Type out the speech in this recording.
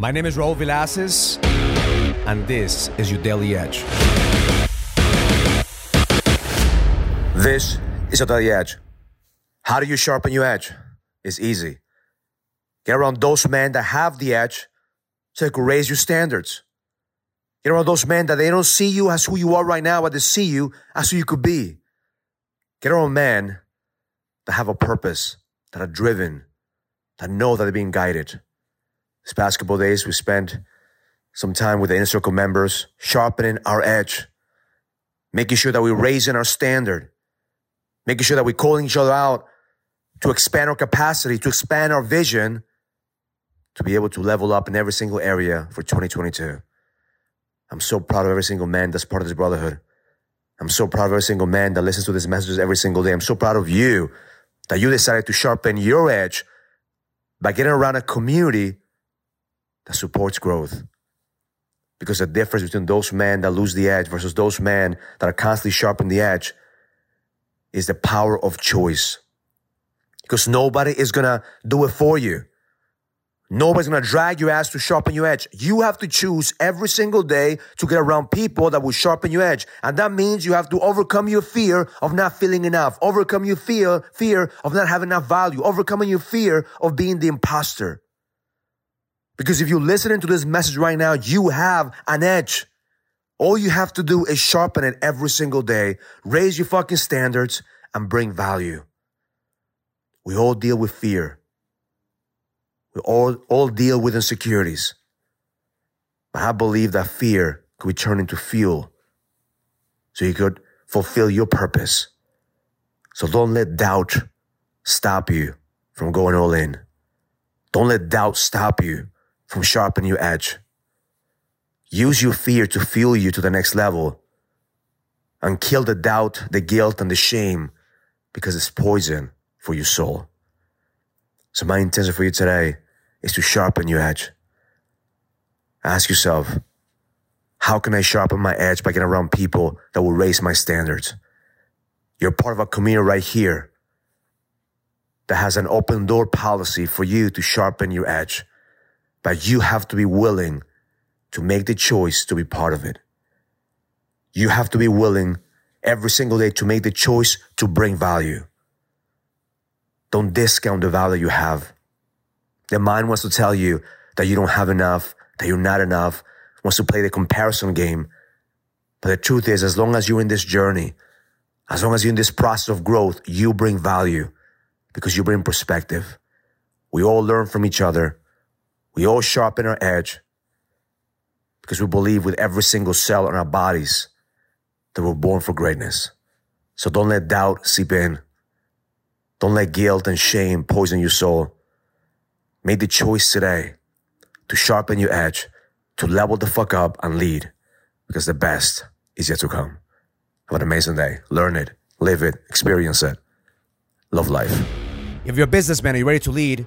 My name is Raul Villacis, and this is your Daily Edge. This is your Daily Edge. How do you sharpen your edge? It's easy. Get around those men that have the edge so they can raise your standards. Get around those men that they don't see you as who you are right now, but they see you as who you could be. Get around men that have a purpose, that are driven, that know that they're being guided. This past couple days, we spent some time with the inner circle members, sharpening our edge, making sure that we're raising our standard, making sure that we're calling each other out to expand our capacity, to expand our vision, to be able to level up in every single area for 2022. I'm so proud of every single man that's part of this brotherhood. I'm so proud of every single man that listens to these messages every single day. I'm so proud of you that you decided to sharpen your edge by getting around a community that supports growth. Because the difference between those men that lose the edge versus those men that are constantly sharpening the edge is the power of choice. Because nobody is gonna do it for you. Nobody's gonna drag your ass to sharpen your edge. You have to choose every single day to get around people that will sharpen your edge. And that means you have to overcome your fear of not feeling enough, overcome your fear, fear of not having enough value, overcoming your fear of being the imposter. Because if you're listening to this message right now, you have an edge. All you have to do is sharpen it every single day, raise your fucking standards, and bring value. We all deal with fear. We all, all deal with insecurities. But I believe that fear could be turned into fuel so you could fulfill your purpose. So don't let doubt stop you from going all in. Don't let doubt stop you from sharpening your edge. Use your fear to fuel you to the next level and kill the doubt, the guilt, and the shame because it's poison for your soul. So my intention for you today is to sharpen your edge. Ask yourself, how can I sharpen my edge by getting around people that will raise my standards? You're part of a community right here that has an open door policy for you to sharpen your edge, but you have to be willing to make the choice to be part of it. You have to be willing every single day to make the choice to bring value. Don't discount the value you have. The mind wants to tell you that you don't have enough, that you're not enough, wants to play the comparison game. But the truth is, as long as you're in this journey, as long as you're in this process of growth, you bring value because you bring perspective. We all learn from each other. We all sharpen our edge because we believe with every single cell in our bodies that we're born for greatness. So don't let doubt seep in. Don't let guilt and shame poison your soul. Make the choice today to sharpen your edge, to level the fuck up and lead because the best is yet to come. Have an amazing day. Learn it, live it, experience it. Love life. If you're a businessman and you're ready to lead,